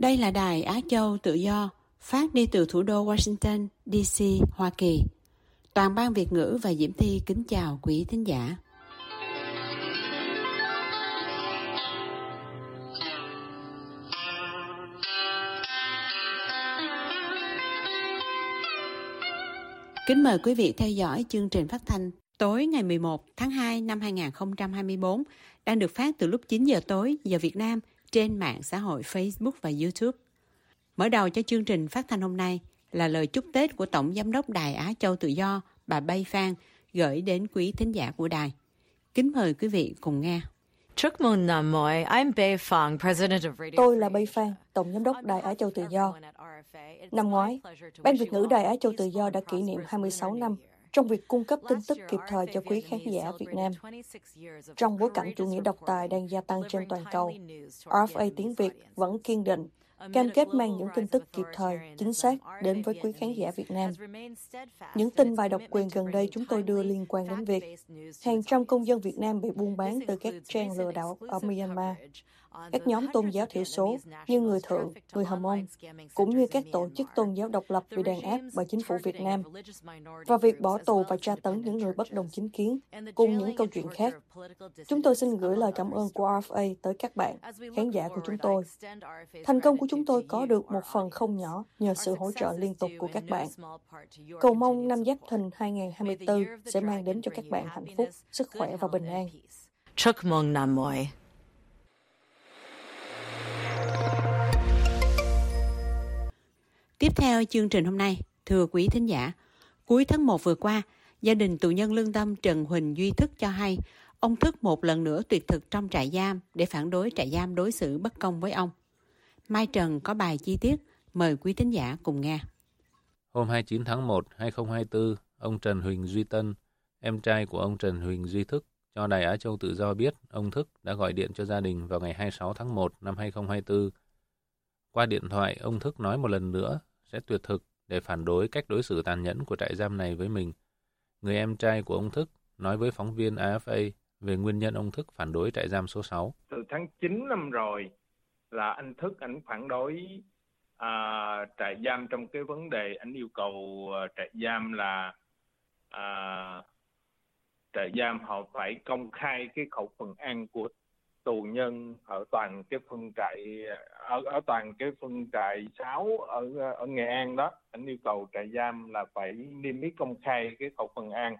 Đây là đài Á Châu Tự Do, phát đi từ thủ đô Washington, D.C., Hoa Kỳ. Toàn ban Việt ngữ và Diễm Thi kính chào quý thính giả. Kính mời quý vị theo dõi chương trình phát thanh tối ngày 11 tháng 2 năm 2024 đang được phát từ lúc 9 giờ tối giờ Việt Nam trên mạng xã hội Facebook và YouTube. Mở đầu cho chương trình phát thanh hôm nay là lời chúc Tết của Tổng Giám đốc Đài Á Châu Tự Do, bà Bay Phan, gửi đến quý thính giả của đài. Kính mời quý vị cùng nghe. Chúc mừng năm mới. I'm Bay Phang, President of Radio Tôi là Bay Phan, Tổng Giám đốc Đài Á Châu Tự Do. Năm ngoái, Ban Việt ngữ Đài Á Châu Tự Do đã kỷ niệm 26 năm trong việc cung cấp tin tức kịp thời cho quý khán giả Việt Nam. Trong bối cảnh chủ nghĩa độc tài đang gia tăng trên toàn cầu, RFA tiếng Việt vẫn kiên định cam kết mang những tin tức kịp thời, chính xác đến với quý khán giả Việt Nam. Những tin bài độc quyền gần đây chúng tôi đưa liên quan đến việc hàng trăm công dân Việt Nam bị buôn bán từ các trang lừa đảo ở Myanmar các nhóm tôn giáo thiểu số như người Thượng, người Hờ Mông, cũng như các tổ chức tôn giáo độc lập bị đàn áp bởi chính phủ Việt Nam, và việc bỏ tù và tra tấn những người bất đồng chính kiến, cùng những câu chuyện khác. Chúng tôi xin gửi lời cảm ơn của RFA tới các bạn, khán giả của chúng tôi. Thành công của chúng tôi có được một phần không nhỏ nhờ sự hỗ trợ liên tục của các bạn. Cầu mong năm Giáp Thìn 2024 sẽ mang đến cho các bạn hạnh phúc, sức khỏe và bình an. Chúc mừng năm mới. Tiếp theo chương trình hôm nay, thưa quý thính giả, cuối tháng 1 vừa qua, gia đình tù nhân lương tâm Trần Huỳnh Duy Thức cho hay ông Thức một lần nữa tuyệt thực trong trại giam để phản đối trại giam đối xử bất công với ông. Mai Trần có bài chi tiết, mời quý thính giả cùng nghe. Hôm 29 tháng 1, 2024, ông Trần Huỳnh Duy Tân, em trai của ông Trần Huỳnh Duy Thức, cho Đài Á Châu Tự Do biết ông Thức đã gọi điện cho gia đình vào ngày 26 tháng 1 năm 2024. Qua điện thoại, ông Thức nói một lần nữa sẽ tuyệt thực để phản đối cách đối xử tàn nhẫn của trại giam này với mình. Người em trai của ông Thức nói với phóng viên AFA về nguyên nhân ông Thức phản đối trại giam số 6. Từ tháng 9 năm rồi là anh Thức anh phản đối à, trại giam trong cái vấn đề anh yêu cầu à, trại giam là à, trại giam họ phải công khai cái khẩu phần ăn của tù nhân ở toàn cái phân trại ở ở toàn cái phân trại 6 ở ở Nghệ An đó anh yêu cầu trại giam là phải niêm yết công khai cái khẩu phần ăn.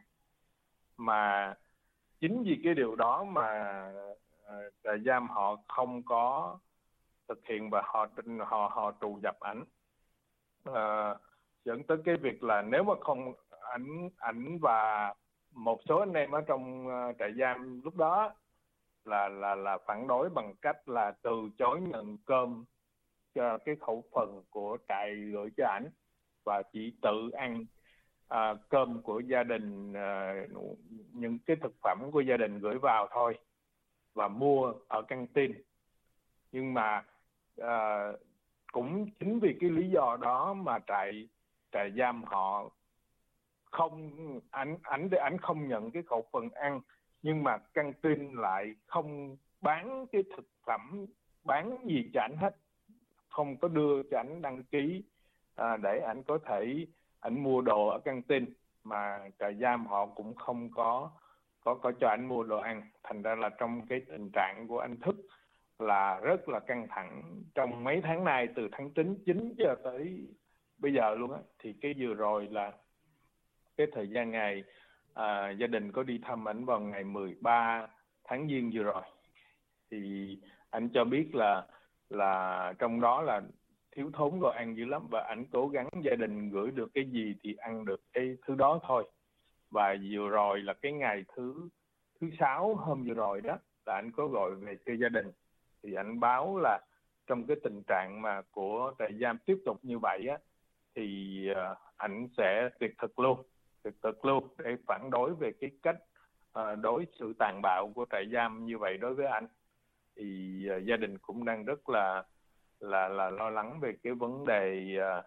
Mà chính vì cái điều đó mà ờ, trại giam họ không có thực hiện và họ họ họ trù dập ảnh. À, dẫn tới cái việc là nếu mà không ảnh ảnh và một số anh em ở trong ờ, trại giam lúc đó là là là phản đối bằng cách là từ chối nhận cơm cho cái khẩu phần của trại gửi cho ảnh và chỉ tự ăn à, cơm của gia đình à, những cái thực phẩm của gia đình gửi vào thôi và mua ở căng tin. Nhưng mà à, cũng chính vì cái lý do đó mà trại trại giam họ không ảnh ảnh để ảnh không nhận cái khẩu phần ăn nhưng mà căng tin lại không bán cái thực phẩm bán gì cho ảnh hết. Không có đưa cho ảnh đăng ký à, để ảnh có thể ảnh mua đồ ở căng tin. Mà trại giam họ cũng không có có có cho ảnh mua đồ ăn. Thành ra là trong cái tình trạng của anh thức là rất là căng thẳng. Trong mấy tháng nay từ tháng 9 9 cho tới bây giờ luôn á thì cái vừa rồi là cái thời gian ngày à, gia đình có đi thăm ảnh vào ngày 13 tháng giêng vừa rồi. Thì anh cho biết là là trong đó là thiếu thốn đồ ăn dữ lắm và ảnh cố gắng gia đình gửi được cái gì thì ăn được cái thứ đó thôi. Và vừa rồi là cái ngày thứ thứ sáu hôm vừa rồi đó là anh có gọi về cho gia đình. Thì anh báo là trong cái tình trạng mà của trại giam tiếp tục như vậy á thì ờ, ảnh anh sẽ tuyệt thực luôn cực thực luôn để phản đối về cái cách uh, đối sự tàn bạo của trại giam như vậy đối với anh. Thì uh, gia đình cũng đang rất là là là lo lắng về cái vấn đề uh,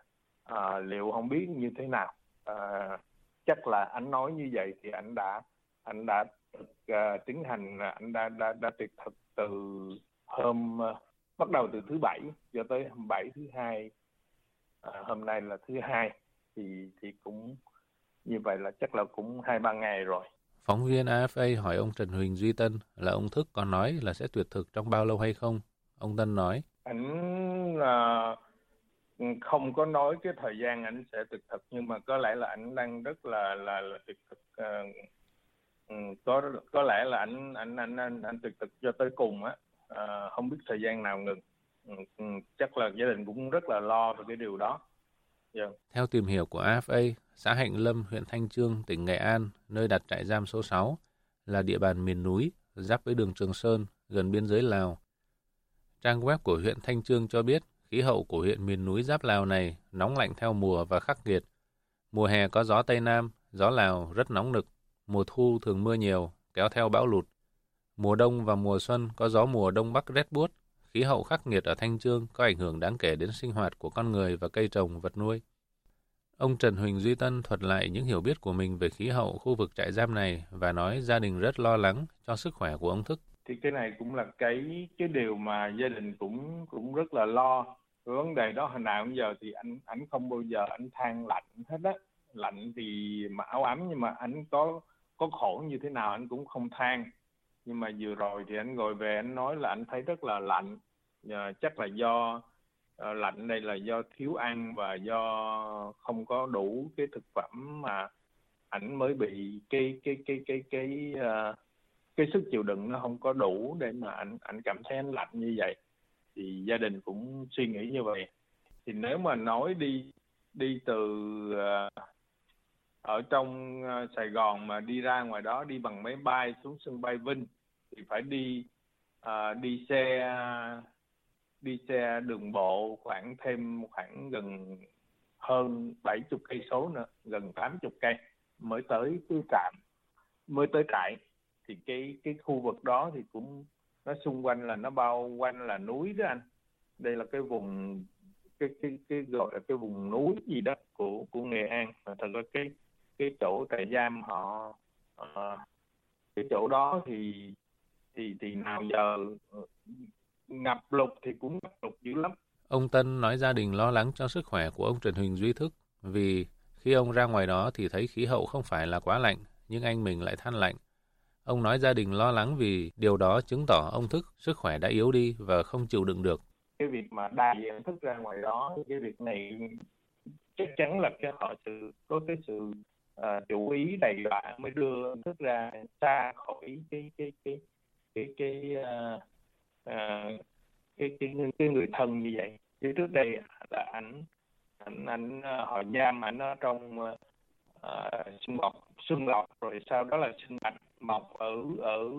uh, liệu không biết như thế nào. Uh, chắc là anh nói như vậy thì anh đã anh đã uh, tiến hành anh đã đã đã tuyệt thực từ hôm uh, bắt đầu từ thứ bảy cho tới hôm bảy thứ hai. Uh, hôm nay là thứ hai thì thì cũng như vậy là chắc là cũng hai ba ngày rồi. Phóng viên AFA hỏi ông Trần Huỳnh Duy Tân là ông Thức có nói là sẽ tuyệt thực trong bao lâu hay không? Ông Tân nói. Anh uh, không có nói cái thời gian anh sẽ tuyệt thực nhưng mà có lẽ là anh đang rất là là, là tuyệt thực uh, có có lẽ là anh anh anh anh, anh tuyệt thực cho tới cùng á. À, không biết thời gian nào ngừng. Ừ, ừ, chắc là gia đình cũng rất là lo về cái điều đó yeah. Theo tìm hiểu của AFA, xã Hạnh Lâm, huyện Thanh Trương, tỉnh Nghệ An, nơi đặt trại giam số 6, là địa bàn miền núi, giáp với đường Trường Sơn, gần biên giới Lào. Trang web của huyện Thanh Trương cho biết khí hậu của huyện miền núi giáp Lào này nóng lạnh theo mùa và khắc nghiệt. Mùa hè có gió Tây Nam, gió Lào rất nóng nực, mùa thu thường mưa nhiều, kéo theo bão lụt. Mùa đông và mùa xuân có gió mùa đông bắc rét buốt, khí hậu khắc nghiệt ở Thanh Trương có ảnh hưởng đáng kể đến sinh hoạt của con người và cây trồng, vật nuôi. Ông Trần Huỳnh Duy Tân thuật lại những hiểu biết của mình về khí hậu khu vực trại giam này và nói gia đình rất lo lắng cho sức khỏe của ông Thức. Thì cái này cũng là cái cái điều mà gia đình cũng cũng rất là lo. Cái vấn đề đó hồi nào bây giờ thì anh anh không bao giờ anh than lạnh hết á. Lạnh thì mà áo ấm nhưng mà anh có có khổ như thế nào anh cũng không than nhưng mà vừa rồi thì anh gọi về anh nói là anh thấy rất là lạnh. À, chắc là do à, lạnh đây là do thiếu ăn và do không có đủ cái thực phẩm mà ảnh mới bị cái cái cái cái cái cái, cái sức chịu đựng nó không có đủ để mà anh anh cảm thấy anh lạnh như vậy. Thì gia đình cũng suy nghĩ như vậy. Thì nếu mà nói đi đi từ ờ, ở trong ờ, Sài Gòn mà đi ra ngoài đó đi bằng máy bay xuống sân bay Vinh thì phải đi uh, đi xe đi xe đường bộ khoảng thêm khoảng gần hơn 70 cây số nữa, gần 80 cây mới tới cái trạm mới tới trại. Thì cái cái khu vực đó thì cũng nó xung quanh là nó bao quanh là núi đó anh. Đây là cái vùng cái cái cái gọi là cái vùng núi gì đó của của nghệ an. Mà thật ra cái cái chỗ trại giam họ uh, cái chỗ đó thì thì thì nào giờ ờ, ngập lụt thì cũng ngập lụt dữ lắm. Ông Tân nói gia đình lo lắng cho sức khỏe của ông Trần Huỳnh Duy Thức vì khi ông ra ngoài đó thì thấy khí hậu không phải là quá lạnh, nhưng anh mình lại than lạnh. Ông nói gia đình lo lắng vì điều đó chứng tỏ ông Thức sức khỏe đã yếu đi và không chịu đựng được. Cái việc mà đại diện Thức ra ngoài đó, cái việc này chắc chắn là cái họ sự có cái sự uh, chủ ý đầy đọa mới đưa Thức ra xa khỏi cái cái cái cái cái uh, uh, cái, cái cái người thân như vậy. Chứ trước đây là ảnh ảnh ảnh họ giam ảnh ở trong uh, xuân mộc xuân lộc rồi sau đó là sinh bạch mọc ở ở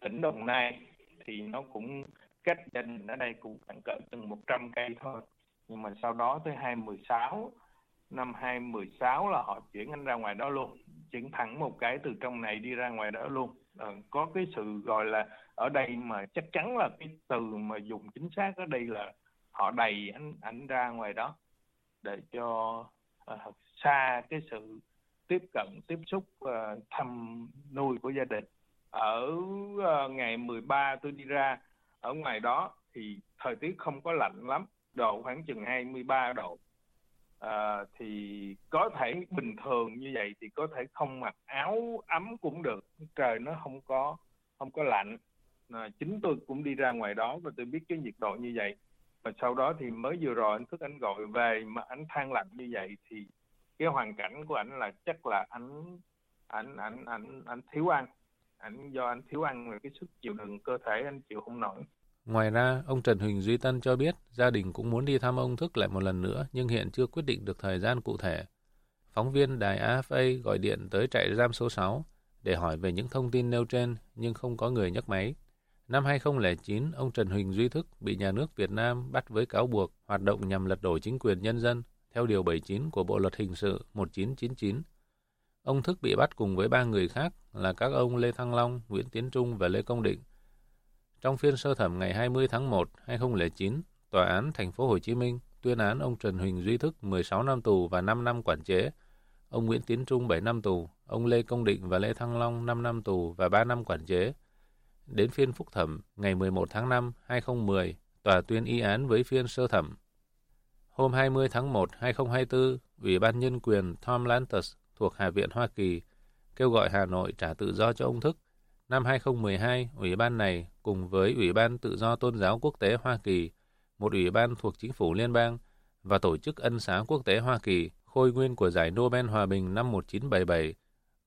tỉnh đồng nai. Thì nó cũng cách gia đình ở đây cũng khoảng cỡ từng 100 cây thôi. Nhưng mà sau đó tới 2016 năm 2016 là họ chuyển anh ra ngoài đó luôn. Chuyển thẳng một cái từ trong này đi ra ngoài đó luôn. À, có cái sự gọi là ở đây mà chắc chắn là cái từ mà dùng chính xác ở đây là họ đầy anh ảnh ra ngoài đó để cho à, xa cái sự tiếp cận tiếp xúc à, thăm nuôi của gia đình. Ở à, ngày 13 tôi đi ra ở ngoài đó thì thời tiết không có lạnh lắm. Độ khoảng chừng 23 độ à, thì có thể bình thường như vậy thì có thể không mặc áo ấm cũng được trời nó không có không có lạnh. À, chính tôi cũng đi ra ngoài đó và tôi biết cái nhiệt độ như vậy. Và sau đó thì mới vừa rồi anh thức anh gọi về mà anh than lạnh như vậy thì cái hoàn cảnh của anh là chắc là anh anh anh anh anh thiếu ăn. Anh do anh thiếu ăn rồi cái sức chịu đựng cơ thể anh chịu không nổi. Ngoài ra, ông Trần Huỳnh Duy Tân cho biết gia đình cũng muốn đi thăm ông Thức lại một lần nữa nhưng hiện chưa quyết định được thời gian cụ thể. Phóng viên đài AFA gọi điện tới trại giam số 6 để hỏi về những thông tin nêu trên nhưng không có người nhấc máy. Năm 2009, ông Trần Huỳnh Duy Thức bị nhà nước Việt Nam bắt với cáo buộc hoạt động nhằm lật đổ chính quyền nhân dân theo Điều 79 của Bộ Luật Hình sự 1999. Ông Thức bị bắt cùng với ba người khác là các ông Lê Thăng Long, Nguyễn Tiến Trung và Lê Công Định. Trong phiên sơ thẩm ngày 20 tháng 1, 2009, Tòa án Thành phố Hồ Chí Minh tuyên án ông Trần Huỳnh Duy Thức 16 năm tù và 5 năm quản chế, ông Nguyễn Tiến Trung 7 năm tù, ông Lê Công Định và Lê Thăng Long 5 năm tù và 3 năm quản chế. Đến phiên phúc thẩm ngày 11 tháng 5, 2010, tòa tuyên y án với phiên sơ thẩm. Hôm 20 tháng 1, 2024, Ủy ban Nhân quyền Tom Lantos thuộc Hạ viện Hoa Kỳ kêu gọi Hà Nội trả tự do cho ông Thức. Năm 2012, Ủy ban này cùng với Ủy ban Tự do Tôn giáo Quốc tế Hoa Kỳ, một ủy ban thuộc chính phủ liên bang và Tổ chức Ân xá Quốc tế Hoa Kỳ, khôi nguyên của giải Nobel Hòa bình năm 1977,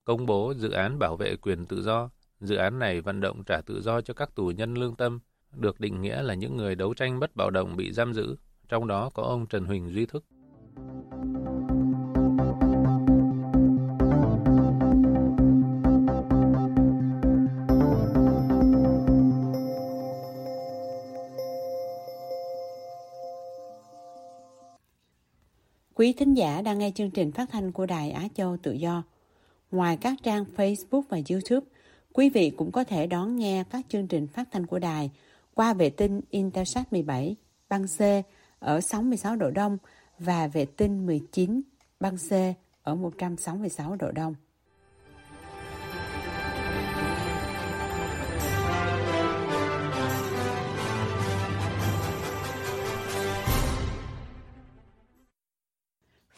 công bố dự án bảo vệ quyền tự do. Dự án này vận động trả tự do cho các tù nhân lương tâm, được định nghĩa là những người đấu tranh bất bạo động bị giam giữ, trong đó có ông Trần Huỳnh Duy Thức. Quý thính giả đang nghe chương trình phát thanh của Đài Á Châu Tự Do. Ngoài các trang Facebook và YouTube, quý vị cũng có thể đón nghe các chương trình phát thanh của đài qua vệ tinh Intelsat 17 băng C ở 66 độ Đông và vệ tinh 19 băng C ở 166 độ Đông.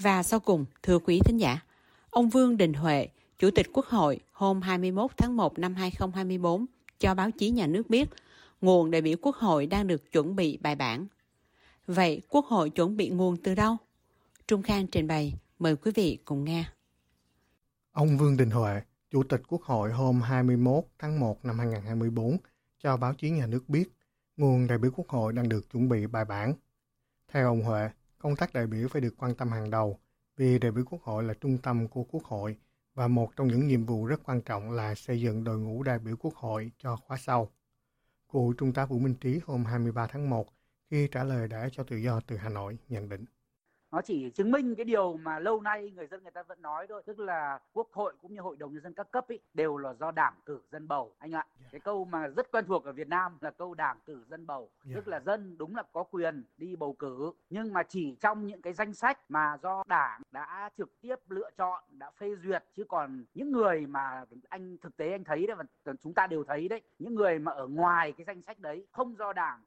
Và sau cùng, thưa quý thính giả, ông Vương Đình Huệ, Chủ tịch Quốc hội hôm 21 tháng 1 năm 2024 cho báo chí nhà nước biết nguồn đại biểu Quốc hội đang được chuẩn bị bài bản. Vậy Quốc hội chuẩn bị nguồn từ đâu? Trung Khang trình bày, mời quý vị cùng nghe. Ông Vương Đình Huệ, Chủ tịch Quốc hội hôm 21 tháng 1 năm 2024 cho báo chí nhà nước biết nguồn đại biểu Quốc hội đang được chuẩn bị bài bản. Theo ông Huệ, công tác đại biểu phải được quan tâm hàng đầu, vì đại biểu Quốc hội là trung tâm của Quốc hội và một trong những nhiệm vụ rất quan trọng là xây dựng đội ngũ đại biểu Quốc hội cho khóa sau. Cụ Trung tá Vũ Minh Trí hôm 23 tháng 1 khi trả lời đã cho tự do từ Hà Nội nhận định nó chỉ chứng minh cái điều mà lâu nay người dân người ta vẫn nói thôi tức là quốc hội cũng như hội đồng nhân dân các cấp ý, đều là do đảng cử dân bầu anh ạ yeah. cái câu mà rất quen thuộc ở Việt Nam là câu đảng cử dân bầu yeah. tức là dân đúng là có quyền đi bầu cử nhưng mà chỉ trong những cái danh sách mà do đảng đã trực tiếp lựa chọn đã phê duyệt chứ còn những người mà anh thực tế anh thấy đấy và chúng ta đều thấy đấy những người mà ở ngoài cái danh sách đấy không do đảng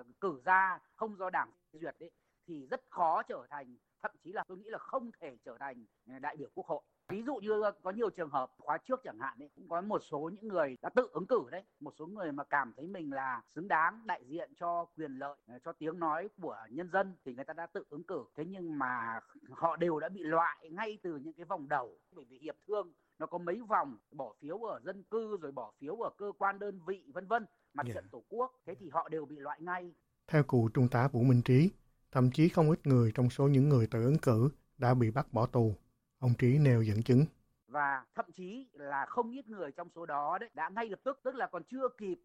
uh, cử ra không do đảng phê duyệt đấy thì rất khó trở thành thậm chí là tôi nghĩ là không thể trở thành ờ, đại biểu quốc hội. Ví dụ như có nhiều trường hợp khóa trước chẳng hạn ấy cũng có một số những người đã tự ứng cử đấy một số người mà cảm thấy mình là xứng đáng đại diện cho quyền lợi ờ, cho tiếng nói của nhân dân thì người ta đã tự ứng cử. Thế nhưng mà họ đều đã bị loại ngay từ những cái vòng đầu. Bởi vì hiệp thương nó có mấy vòng bỏ phiếu ở dân cư rồi bỏ phiếu ở cơ quan đơn vị vân vân mặt yeah. trận tổ quốc. Thế thì họ đều bị loại ngay. Theo cụ trung tá vũ minh trí Thậm chí không ít người trong số những người tự ứng cử đã bị bắt bỏ tù. Ông Trí nêu dẫn chứng và thậm chí là không ít người trong số đó đấy, đã ngay lập tức tức là còn chưa kịp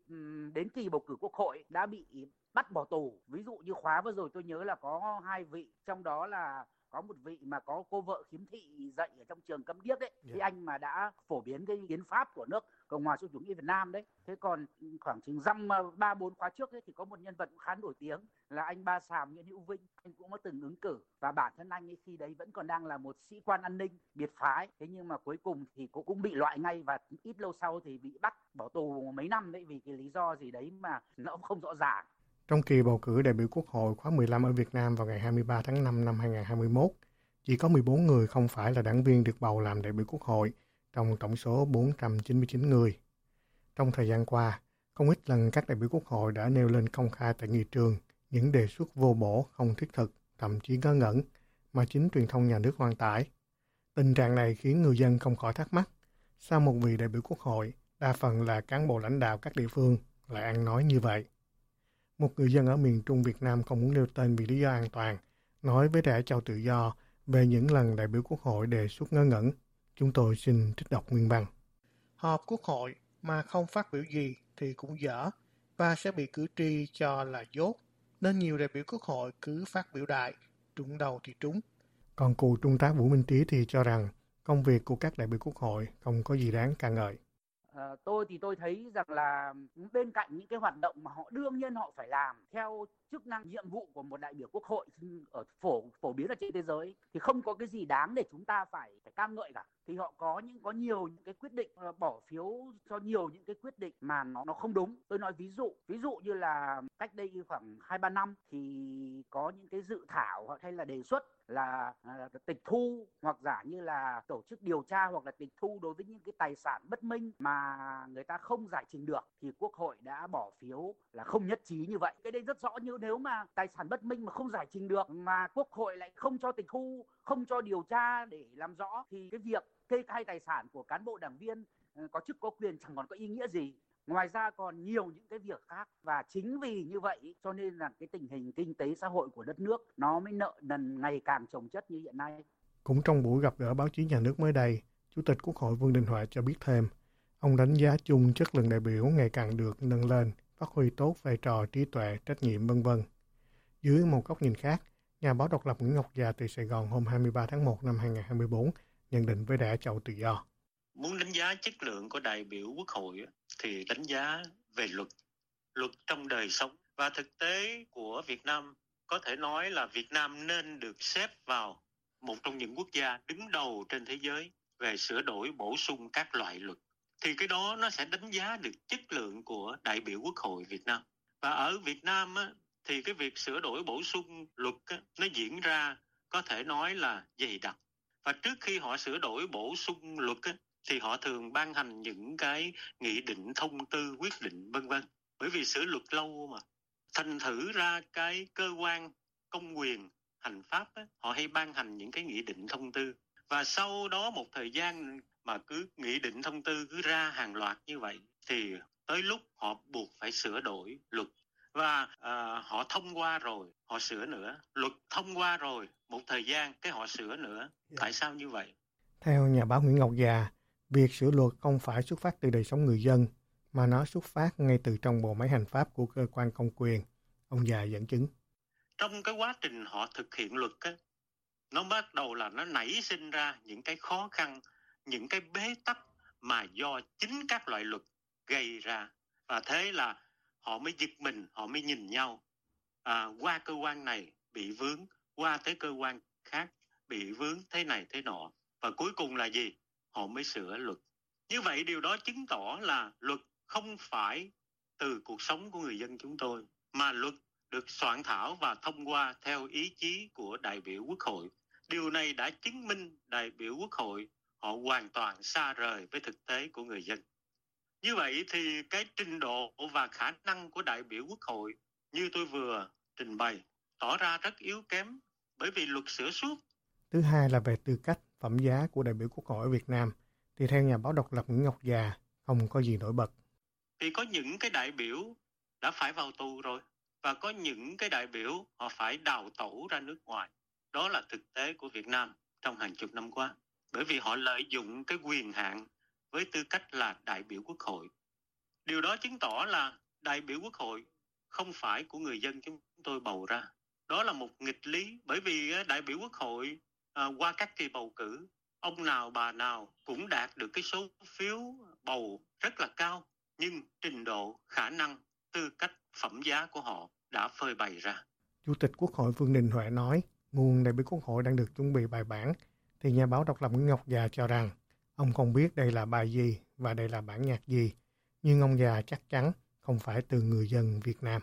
đến kỳ bầu cử quốc hội, đã bị bắt bỏ tù ví dụ như khóa vừa rồi tôi nhớ là có hai vị, trong đó là có một vị mà có cô vợ khiếm thị dạy ở trong trường cấm điếc đấy yeah. thì anh mà đã phổ biến cái hiến pháp của nước cộng hòa xã chủ nghĩa việt nam đấy. Thế còn khoảng chừng dăm ờ, ba bốn khóa trước ấy thì có một nhân vật cũng khá nổi tiếng là anh ba sàm nguyễn hữu vinh. Anh cũng có từng ứng cử và bản thân anh ấy khi đấy vẫn còn đang là một sĩ quan an ninh biệt phái. Thế nhưng mà cuối cùng thì cũng cũng bị loại ngay và ít lâu sau thì bị bắt bỏ tù mấy năm đấy vì cái lý do gì đấy mà nó không rõ ràng trong kỳ bầu cử đại biểu Quốc hội khóa 15 ở Việt Nam vào ngày 23 tháng 5 năm 2021, chỉ có 14 người không phải là đảng viên được bầu làm đại biểu Quốc hội trong tổng số 499 người. Trong thời gian qua, không ít lần các đại biểu Quốc hội đã nêu lên công khai tại nghị trường những đề xuất vô bổ, không thiết thực, thậm chí ngớ ngẩn mà chính truyền thông nhà nước quan tải. Tình trạng này khiến người dân không khỏi thắc mắc, sao một vị đại biểu Quốc hội, đa phần là cán bộ lãnh đạo các địa phương, lại ăn nói như vậy? Một người dân ở miền Trung Việt Nam không muốn nêu tên vì lý do an toàn, nói với Đài Châu Tự Do về những lần đại biểu Quốc hội đề xuất ngớ ngẩn. Chúng tôi xin trích đọc nguyên văn. họp quốc hội mà không phát biểu gì thì cũng dở và sẽ bị cử tri cho là dốt. Nên nhiều đại biểu quốc hội cứ phát biểu đại, trúng đầu thì trúng. Còn cụ Trung tá Vũ Minh Trí thì cho rằng công việc của các đại biểu quốc hội không có gì đáng ca ngợi. À, tôi thì tôi thấy rằng là bên cạnh những cái hoạt động mà họ đương nhiên họ phải làm theo chức năng nhiệm vụ của một đại biểu quốc hội ở phổ phổ biến ở trên thế giới thì không có cái gì đáng để chúng ta phải phải ca ngợi cả. Thì họ có những có nhiều những cái quyết định ờ, bỏ phiếu cho nhiều những cái quyết định mà nó nó không đúng. Tôi nói ví dụ ví dụ như là cách đây khoảng hai ba năm thì có những cái dự thảo hay là đề xuất là à, tịch thu hoặc giả như là tổ chức điều tra hoặc là tịch thu đối với những cái tài sản bất minh mà người ta không giải trình được, thì quốc hội đã bỏ phiếu là không nhất trí như vậy. Cái đây rất rõ như nếu mà tài sản bất minh mà không giải trình được mà quốc hội lại không cho tịch thu, không cho điều tra để làm rõ, thì cái việc kê khai tài sản của cán bộ đảng viên ờ, có chức có quyền chẳng còn có ý nghĩa gì ngoài ra còn nhiều những cái việc khác và chính vì như vậy cho nên là cái tình hình kinh tế xã hội của đất nước nó mới nợ nần ngày càng chồng chất như hiện nay cũng trong buổi gặp gỡ báo chí nhà nước mới đây, chủ tịch quốc hội vương đình huệ cho biết thêm, ông đánh giá chung chất lượng đại biểu ngày càng được nâng lên, phát huy tốt vai trò, trí tuệ, trách nhiệm, vân vân dưới một góc nhìn khác, nhà báo độc lập Nguyễn Ngọc Già từ Sài Gòn hôm 23 tháng 1 năm 2024 nhận định với đẻ chậu tự do. Muốn đánh giá chất lượng của đại biểu quốc hội thì đánh giá về luật, luật trong đời sống. Và thực tế của Việt Nam có thể nói là Việt Nam nên được xếp vào một trong những quốc gia đứng đầu trên thế giới về sửa đổi bổ sung các loại luật thì cái đó nó sẽ đánh giá được chất lượng của đại biểu quốc hội Việt Nam. Và ở Việt Nam á, thì cái việc sửa đổi bổ sung luật á, nó diễn ra có thể nói là dày đặc. Và trước khi họ sửa đổi bổ sung luật á, thì họ thường ban hành những cái nghị định thông tư quyết định vân vân. Bởi vì sửa luật lâu mà. Thành thử ra cái cơ quan công quyền hành pháp á, họ hay ban hành những cái nghị định thông tư. Và sau đó một thời gian mà cứ nghị định thông tư cứ ra hàng loạt như vậy thì tới lúc họ buộc phải sửa đổi luật. Và à, họ thông qua rồi họ sửa nữa. Luật thông qua rồi một thời gian cái họ sửa nữa. Yeah. Dạ. tại sao như vậy? Theo nhà báo Nguyễn Ngọc Già việc sửa luật không phải xuất phát từ đời sống người dân mà nó xuất phát ngay từ trong bộ máy hành pháp của cơ quan công quyền. Ông già dẫn chứng. Trong cái quá trình họ thực hiện luật á, nó bắt đầu là nó nảy sinh ra những cái khó khăn những cái bế tắc mà do chính các loại luật gây ra. Và thế là họ mới giật mình họ mới nhìn nhau. À, qua cơ quan này bị vướng qua tới cơ quan khác bị vướng thế này thế nọ. Và cuối cùng là gì? Họ mới sửa luật. Như vậy điều đó chứng tỏ là luật không phải từ cuộc sống của người dân chúng tôi mà luật được soạn thảo và thông qua theo ý chí của đại biểu quốc hội. Điều này đã chứng minh đại biểu quốc hội họ hoàn toàn xa rời với thực tế của người dân. Như vậy thì cái trình độ và khả năng của đại biểu quốc hội như tôi vừa trình bày tỏ ra rất yếu kém bởi vì luật sửa suốt. Thứ hai là về tư cách, phẩm giá của đại biểu quốc hội ở Việt Nam thì theo nhà báo độc lập Nguyễn Ngọc Già, không có gì nổi bật. Thì có những cái đại biểu đã phải vào tù rồi, và có những cái đại biểu họ phải đào tẩu ra nước ngoài. Đó là thực tế của Việt Nam trong hàng chục năm qua. Bởi vì họ lợi dụng cái quyền hạn với tư cách là đại biểu quốc hội. Điều đó chứng tỏ là đại biểu quốc hội không phải của người dân chúng tôi bầu ra. Đó là một nghịch lý, bởi vì ờ, đại biểu quốc hội à, qua các kỳ bầu cử, ông nào bà nào cũng đạt được cái số phiếu bầu rất là cao, nhưng trình độ, khả năng, tư cách, phẩm giá của họ đã phơi bày ra. Chủ tịch Quốc hội Vương Đình Huệ nói, nguồn đại biểu Quốc hội đang được chuẩn bị bài bản, thì nhà báo độc lập Nguyễn Ngọc Già cho rằng Ông không biết đây là bài gì và đây là bản nhạc gì, nhưng ông già chắc chắn không phải từ người dân Việt Nam.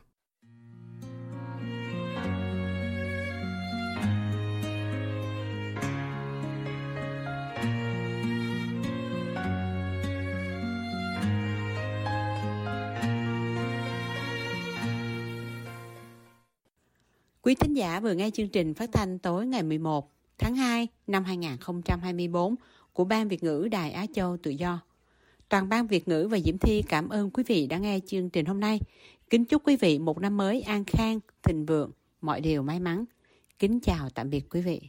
Quý thính giả vừa nghe chương trình phát thanh tối ngày 11 tháng 2 năm 2024 của Ban Việt ngữ Đài Á Châu Tự Do. Toàn ban Việt ngữ và Diễm Thi cảm ơn quý vị đã nghe chương trình hôm nay. Kính chúc quý vị một năm mới an khang, thịnh vượng, mọi điều may mắn. Kính chào tạm biệt quý vị.